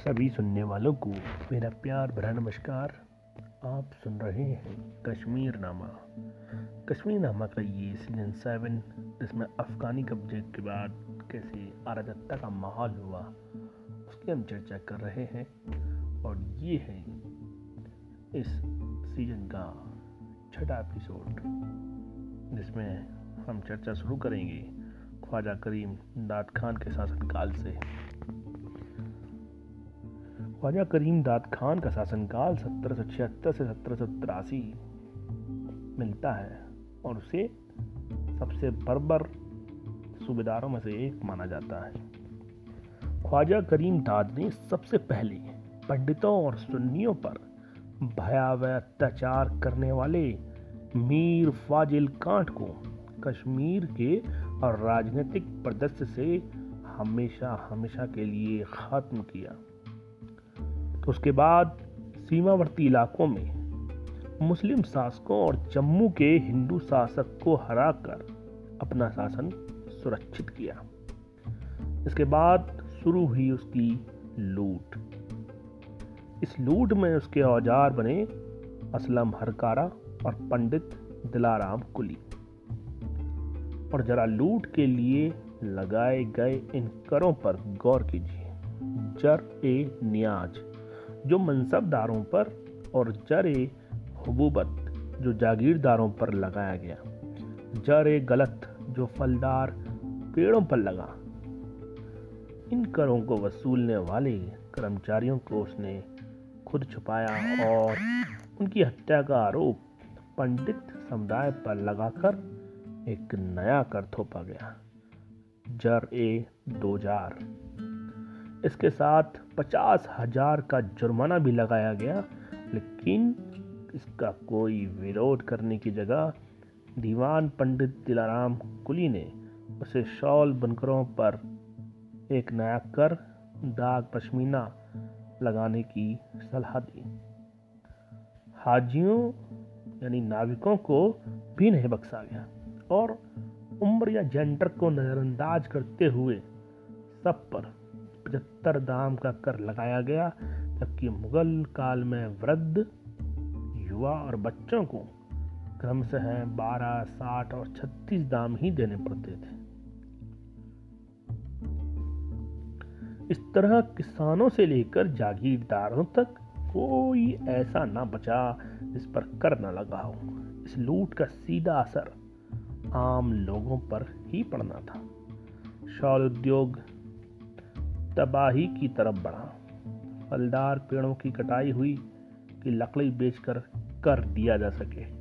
सभी सुनने वालों को मेरा प्यार भरा नमस्कार। आप सुन रहे हैं कश्मीर नामा। कश्मीर नामा का ये सीज़न सेवन जिसमें अफ़गानी कब्जे के बाद कैसे अराजकता का माहौल हुआ, उसकी हम चर्चा कर रहे हैं। और ये है इस सीज़न का छठा एपिसोड जिसमें हम चर्चा शुरू करेंगे ख्वाजा करीम दाद खान के शासनकाल से। ख्वाजा करीम दाद खान का शासनकाल सत्रह सौ छिहत्तर से सत्रह सौ तिरासी मिलता है और उसे सबसे बर्बर सूबेदारों में से एक माना जाता है। ख्वाजा करीम दाद ने सबसे पहले पंडितों और सुन्नियों पर भयावह अत्याचार करने वाले मीर फाजिल कांट को कश्मीर के और राजनीतिक प्रदर्श से हमेशा हमेशा के लिए खत्म किया। उसके बाद सीमावर्ती इलाकों में मुस्लिम शासकों और जम्मू के हिंदू शासक को हराकर अपना शासन सुरक्षित किया। इसके बाद शुरू हुई उसकी लूट। इस लूट में उसके औज़ार बने असलम हरकारा और पंडित दिलाराम कुली। और जरा लूट के लिए लगाए गए इन करों पर गौर कीजिए। जर ए नियाज। जो मनसबदारों पर और जर हबूबत जो जागीरदारों पर लगाया गया। जर गलत जो फलदार पेड़ों पर लगा। इन करों को वसूलने वाले कर्मचारियों को उसने खुद छुपाया और उनकी हत्या का आरोप पंडित समुदाय पर लगाकर एक नया कर थोपा गया। जर ए दो जार। इसके साथ पचास हज़ार का जुर्माना भी लगाया गया, लेकिन इसका कोई विरोध करने की जगह दीवान पंडित दिलाराम कुली ने उसे शॉल बनकरों पर एक नया कर दाग पश्मीना लगाने की सलाह दी। हाजियों यानी नाविकों को भी नहीं बख्शा गया और उम्र या जेंडर को नज़रअंदाज करते हुए सब पर पचहत्तर दाम का कर लगाया गया, जबकि मुगल काल में वृद्ध युवा और बच्चों को क्रमशः बारह, साठ और छत्तीस दाम ही देने पड़ते थे। इस तरह किसानों से लेकर जागीरदारों तक कोई ऐसा ना बचा जिस पर कर न लगा हो। इस लूट का सीधा असर आम लोगों पर ही पड़ना था। शॉल उद्योग तबाही की तरफ़ बढ़ा। फलदार पेड़ों की कटाई हुई कि लकड़ी बेचकर कर दिया जा सके।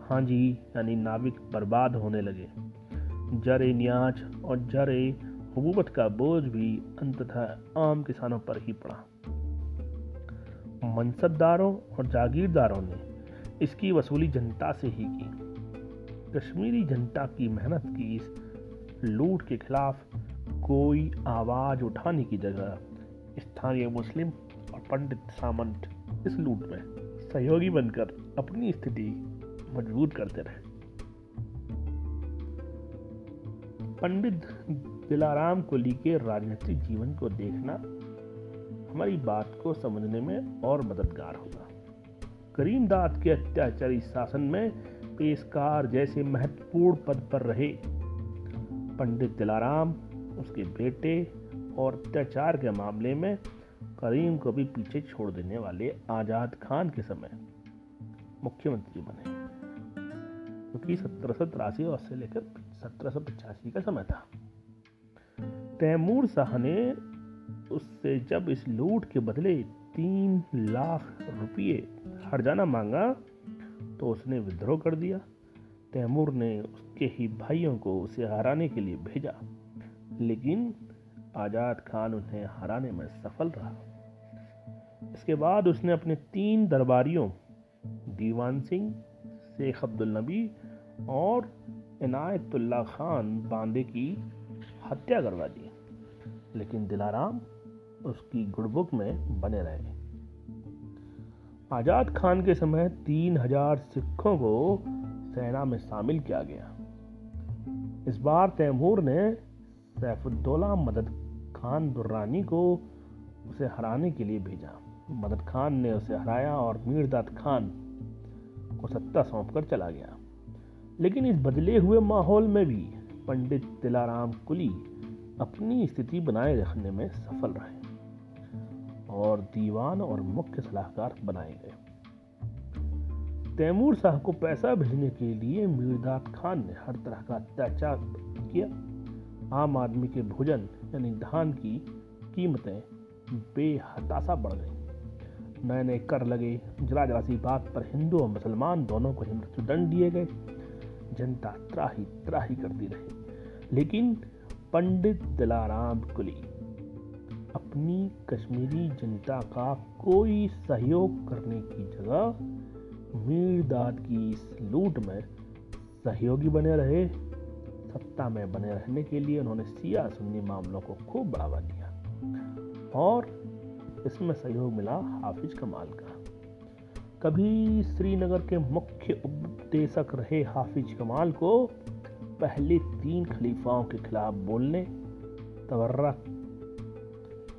हाँ जी, यानी नाविक बर्बाद होने लगे। जरे न्याज और जरे हबूबत का बोझ भी अंततः आम किसानों पर ही पड़ा। मनसबदारों और जागीरदारों ने इसकी वसूली जनता से ही की। कश्मीरी जनता की मेहनत की इस लूट के खिलाफ कोई आवाज़ उठाने की जगह स्थानीय मुस्लिम और पंडित सामंत इस लूट में सहयोगी बनकर अपनी स्थिति मज़बूत करते रहे। पंडित दिलाराम कोली के राजनीतिक जीवन को देखना हमारी बात को समझने में और मददगार होगा। करीमदाद के अत्याचारी शासन में पेशकार जैसे महत्वपूर्ण पद पर रहे। पंडित दिलाराम उसके बेटे और अत्याचार के मामले में करीम को भी पीछे छोड़ देने वाले आज़ाद खान के समय मुख्यमंत्री बने। क्योंकि सत्रह सौ तिरासी और से लेकर सत्रह सौ पचासी का समय था। तैमूर शाह ने उससे जब इस लूट के बदले तीन लाख रुपये हरजाना मांगा तो उसने विद्रोह कर दिया। तैमूर ने उसके ही भाइयों को उसे हराने के लिए भेजा। लेकिन आज़ाद खान उन्हें हराने में सफल रहा। इसके बाद उसने अपने तीन दरबारियों, दीवान सिंह, शेख अब्दुल नबी और इनायतुल्ला खान बांदे की हत्या करवा दी। लेकिन दिलाराम उसकी गुड़बुक में बने रहे। आज़ाद खान के समय तीन हज़ार सिखों को सेना में शामिल किया गया। इस बार तैमूर ने सैफुद्दौला मदद खान दुर्रानी को उसे हराने के लिए भेजा। मदद खान ने उसे हराया और मीरदाद खान को सत्ता सौंपकर चला गया। लेकिन इस बदले हुए माहौल में भी पंडित तिलाराम कुली अपनी स्थिति बनाए रखने में सफल रहे और दीवान और मुख्य सलाहकार बनाए गए। तैमूर शाह को पैसा भेजने के लिए मीरदाद खान ने हर तरह का अत्याचार किया। आम आदमी के भोजन यानी धान की कीमतें बेहताशा बढ़ गई। नए नए कर लगे जरा जरा सी बात पर हिंदू और मुसलमान दोनों को ही मृत्युदंड दिए गए। जनता त्राही त्राही करती रही। लेकिन पंडित दिलाराम कुली, अपनी कश्मीरी जनता का कोई सहयोग करने की जगह मीरदाद की इस लूट में सहयोगी बने रहे। सत्ता में बने रहने के लिए उन्होंने सिया सुन्नी मामलों को खूब बढ़ावा दिया और इसमें सहयोग मिला हाफिज कमाल का। कभी श्रीनगर के मुख्य उपदेशक रहे हाफिज कमाल को पहले तीन खलीफाओं के खिलाफ बोलने तवर्रा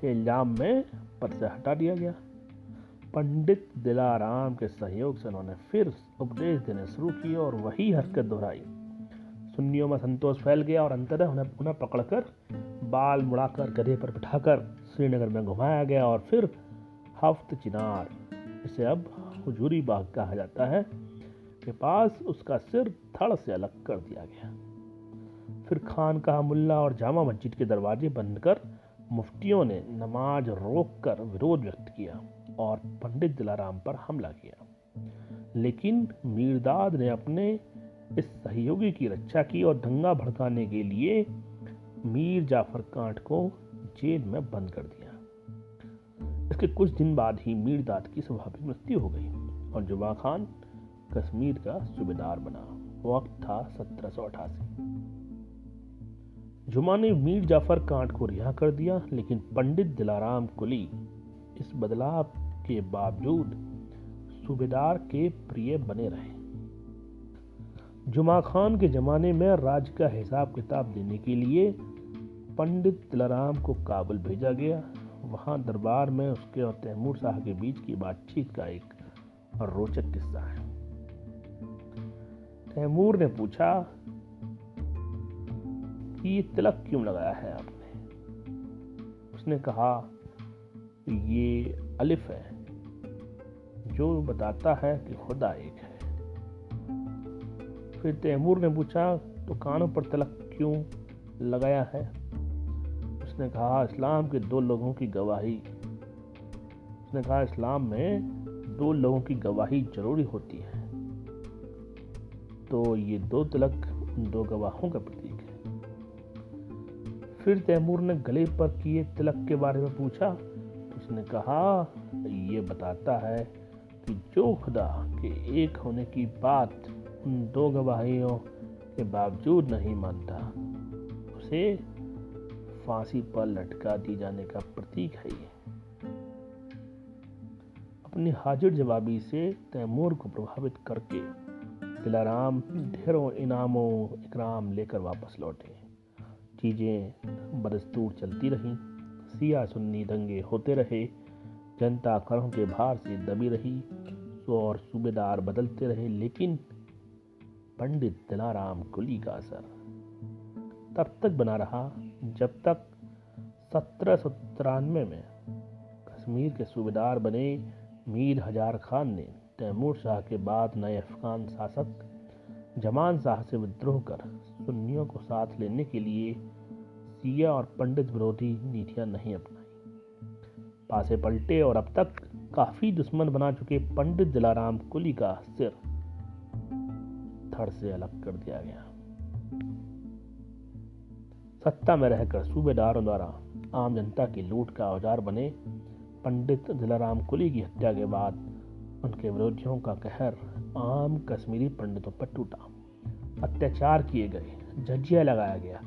के इल्ज़ाम में पद से हटा दिया गया। पंडित दिलाराम के सहयोग से उन्होंने फिर उपदेश देने शुरू किए और वही हरकत दोहराई। सुन्नियों में संतोष फैल गया और अंततः उन्हें उन्हें पकड़कर, बाल मुड़ाकर गधे पर बिठाकर श्रीनगर में घुमाया गया और फिर हफ्त चिनार, इसे अब हजूरी बाग कहा जाता है। के पास उसका सिर थड़ से अलग कर दिया गया। फिर खान का मुल्ला और जामा मस्जिद के दरवाजे बंद कर मुफ्तियों ने नमाज़ रोक कर विरोध व्यक्त किया और पंडित दिलाराम पर हमला किया। लेकिन मीरदाद ने अपने इस सहयोगी की रक्षा की और दंगा भड़काने के लिए मीर जाफ़र कांट को जेल में बंद कर दिया। इसके कुछ दिन बाद ही मीर दाद की स्वाभाविक मृत्यु हो गई और जुबा खान कश्मीर का सूबेदार बना। वक्त था सत्रह सौ अठासी। जुमा ने मीर जाफ़र कांट को रिहा कर दिया, लेकिन पंडित दिलाराम कुली इस बदलाव के बावजूद सूबेदार के प्रिय बने रहे। जुमा खान के जमाने में राज का हिसाब किताब देने के लिए पंडित तिलाराम को काबुल भेजा गया। वहाँ दरबार में उसके और तैमूर शाह के बीच की बातचीत का एक रोचक किस्सा है। तैमूर ने पूछा कि ये तिलक क्यों लगाया है आपने? उसने कहा, ये अलिफ है, जो बताता है कि खुदा एक है। फिर तैमूर ने पूछा तो कानों पर तिलक क्यों लगाया है? उसने कहा, इस्लाम के दो लोगों की गवाही। उसने कहा, इस्लाम में दो लोगों की गवाही ज़रूरी होती है। तो ये दो तिलक दो गवाहों का प्रतीक है। फिर तैमूर ने गले पर किए तिलक के बारे में पूछा। उसने कहा, ये बताता है कि जो खुदा के एक होने की बात उन दो गवाहियों के बावजूद नहीं मानता। उसे फांसी पर लटका दी जाने का प्रतीक है ये। अपनी हाजिर जवाबी से तैमूर को प्रभावित करके दिलाराम ढेरों इनामों, इकराम लेकर वापस लौटे। चीज़ें बदस्तूर चलती रहीं। सिया सुन्नी दंगे होते रहे। जनता करों के भार से दबी रही। और सूबेदार बदलते रहे। लेकिन पंडित दिलाराम कुली का असर तब तक बना रहा, जब तक सत्रह सौ तिरानवे में कश्मीर के सूबेदार बने मीर हज़ार खान ने तैमूर शाह के बाद नए अफगान शासक जमान शाह से विद्रोह कर सुन्नियों को साथ लेने के लिए सिया और पंडित विरोधी नीतियाँ नहीं अपनाई। पासे पलटे और अब तक काफ़ी दुश्मन बना चुके पंडित दिलाराम कुली का सिर थड़ से अलग कर दिया गया। सत्ता में रहकर सूबेदारों द्वारा आम जनता की लूट का औज़ार बने, पंडित दिलाराम कुली की हत्या के बाद उनके विरोधियों का कहर आम कश्मीरी पंडितों पर टूटा। अत्याचार किए गए, जजिया लगाया गया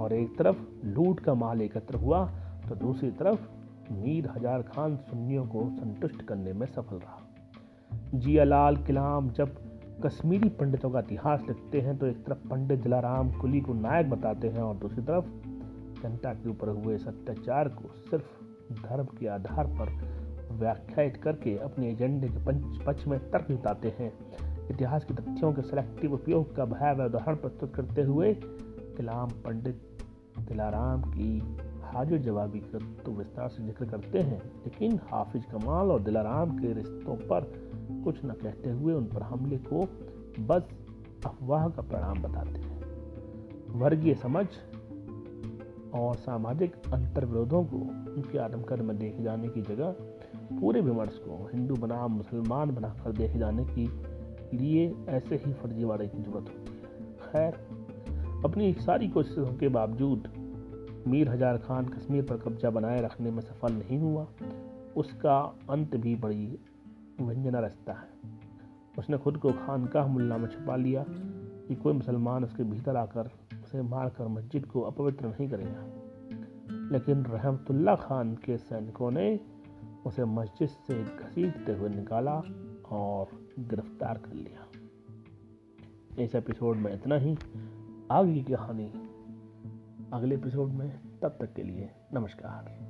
और एक तरफ़ लूट का माल एकत्र हुआ तो दूसरी तरफ़ मीर हज़ार खान सुन्नियों को संतुष्ट करने में सफल रहा। जियालाल किलाम जब कश्मीरी पंडितों का इतिहास लिखते हैं तो एक तरफ़ पंडित दिलाराम कुली को नायक बताते हैं और दूसरी तरफ़ जनता के ऊपर हुए इस अत्याचार को सिर्फ़ धर्म के आधार पर व्याख्यात करके अपने एजेंडे के पंच, पक्ष में तर्क जुटाते हैं। इतिहास के तथ्यों के सेलेक्टिव उपयोग का भयावह उदाहरण प्रस्तुत करते हुए कलाम पंडित दिलाराम की हाजिर जवाबी का तो विस्तार से ज़िक्र करते हैं। लेकिन हाफिज कमाल और दिलाराम के रिश्तों पर कुछ न कहते हुए उन पर हमले को बस अफवाह का परिणाम बताते हैं। वर्गीय समझ और सामाजिक अंतर्विरोधों को, उनके आदमकद में देखे जाने की जगह, पूरे विमर्श को हिंदू बनाम मुसलमान बनाकर देखे जाने की लिए ऐसे ही फर्जीवाड़े की ज़रूरत होती है। खैर, अपनी सारी कोशिशों के बावजूद मीर हज़ार खान कश्मीर पर कब्जा बनाए रखने में सफल नहीं हुआ, उसका अंत भी बड़ी व्यंजना रचता है। उसने खुद को खानकाह मुल्ला में छुपा लिया कि कोई मुसलमान उसके भीतर आकर उसे मारकर मस्जिद को अपवित्र नहीं करेगा। लेकिन रहमतुल्ला खान के सैनिकों ने उसे मस्जिद से घसीटते हुए निकाला और गिरफ़्तार कर लिया। इस एपिसोड में इतना ही। आगे की कहानी अगले एपिसोड में। तब तक के लिए नमस्कार।